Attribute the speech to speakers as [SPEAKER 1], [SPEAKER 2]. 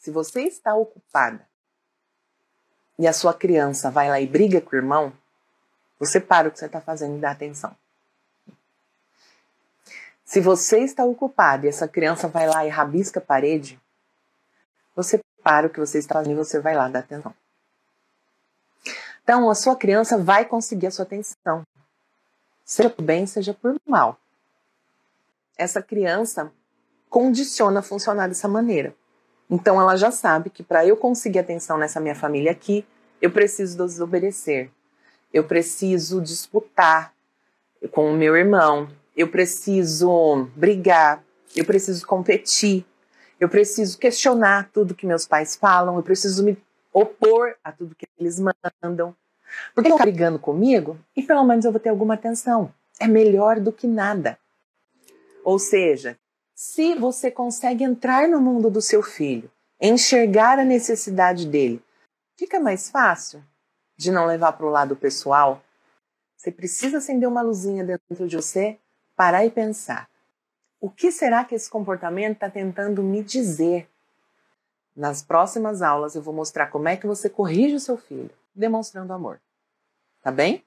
[SPEAKER 1] Se você está ocupada e a sua criança vai lá e briga com o irmão, você para o que você está fazendo e dá atenção. Se você está ocupado e essa criança vai lá e rabisca a parede, você para o que você está fazendo e você vai lá dar atenção. Então, a sua criança vai conseguir a sua atenção, seja por bem, seja por mal. Essa criança condiciona a funcionar dessa maneira. Então, ela já sabe que para eu conseguir atenção nessa minha família aqui, eu preciso desobedecer, eu preciso disputar com o meu irmão, eu preciso brigar, eu preciso competir, eu preciso questionar tudo que meus pais falam, eu preciso me opor a tudo que eles mandam. Porque estão brigando comigo e pelo menos eu vou ter alguma atenção. É melhor do que nada. Ou seja, se você consegue entrar no mundo do seu filho, enxergar a necessidade dele, fica mais fácil de não levar para o lado pessoal. Você precisa acender uma luzinha dentro de você parar e pensar: o que será que esse comportamento está tentando me dizer? Nas próximas aulas eu vou mostrar como é que você corrige o seu filho, demonstrando amor. Tá bem?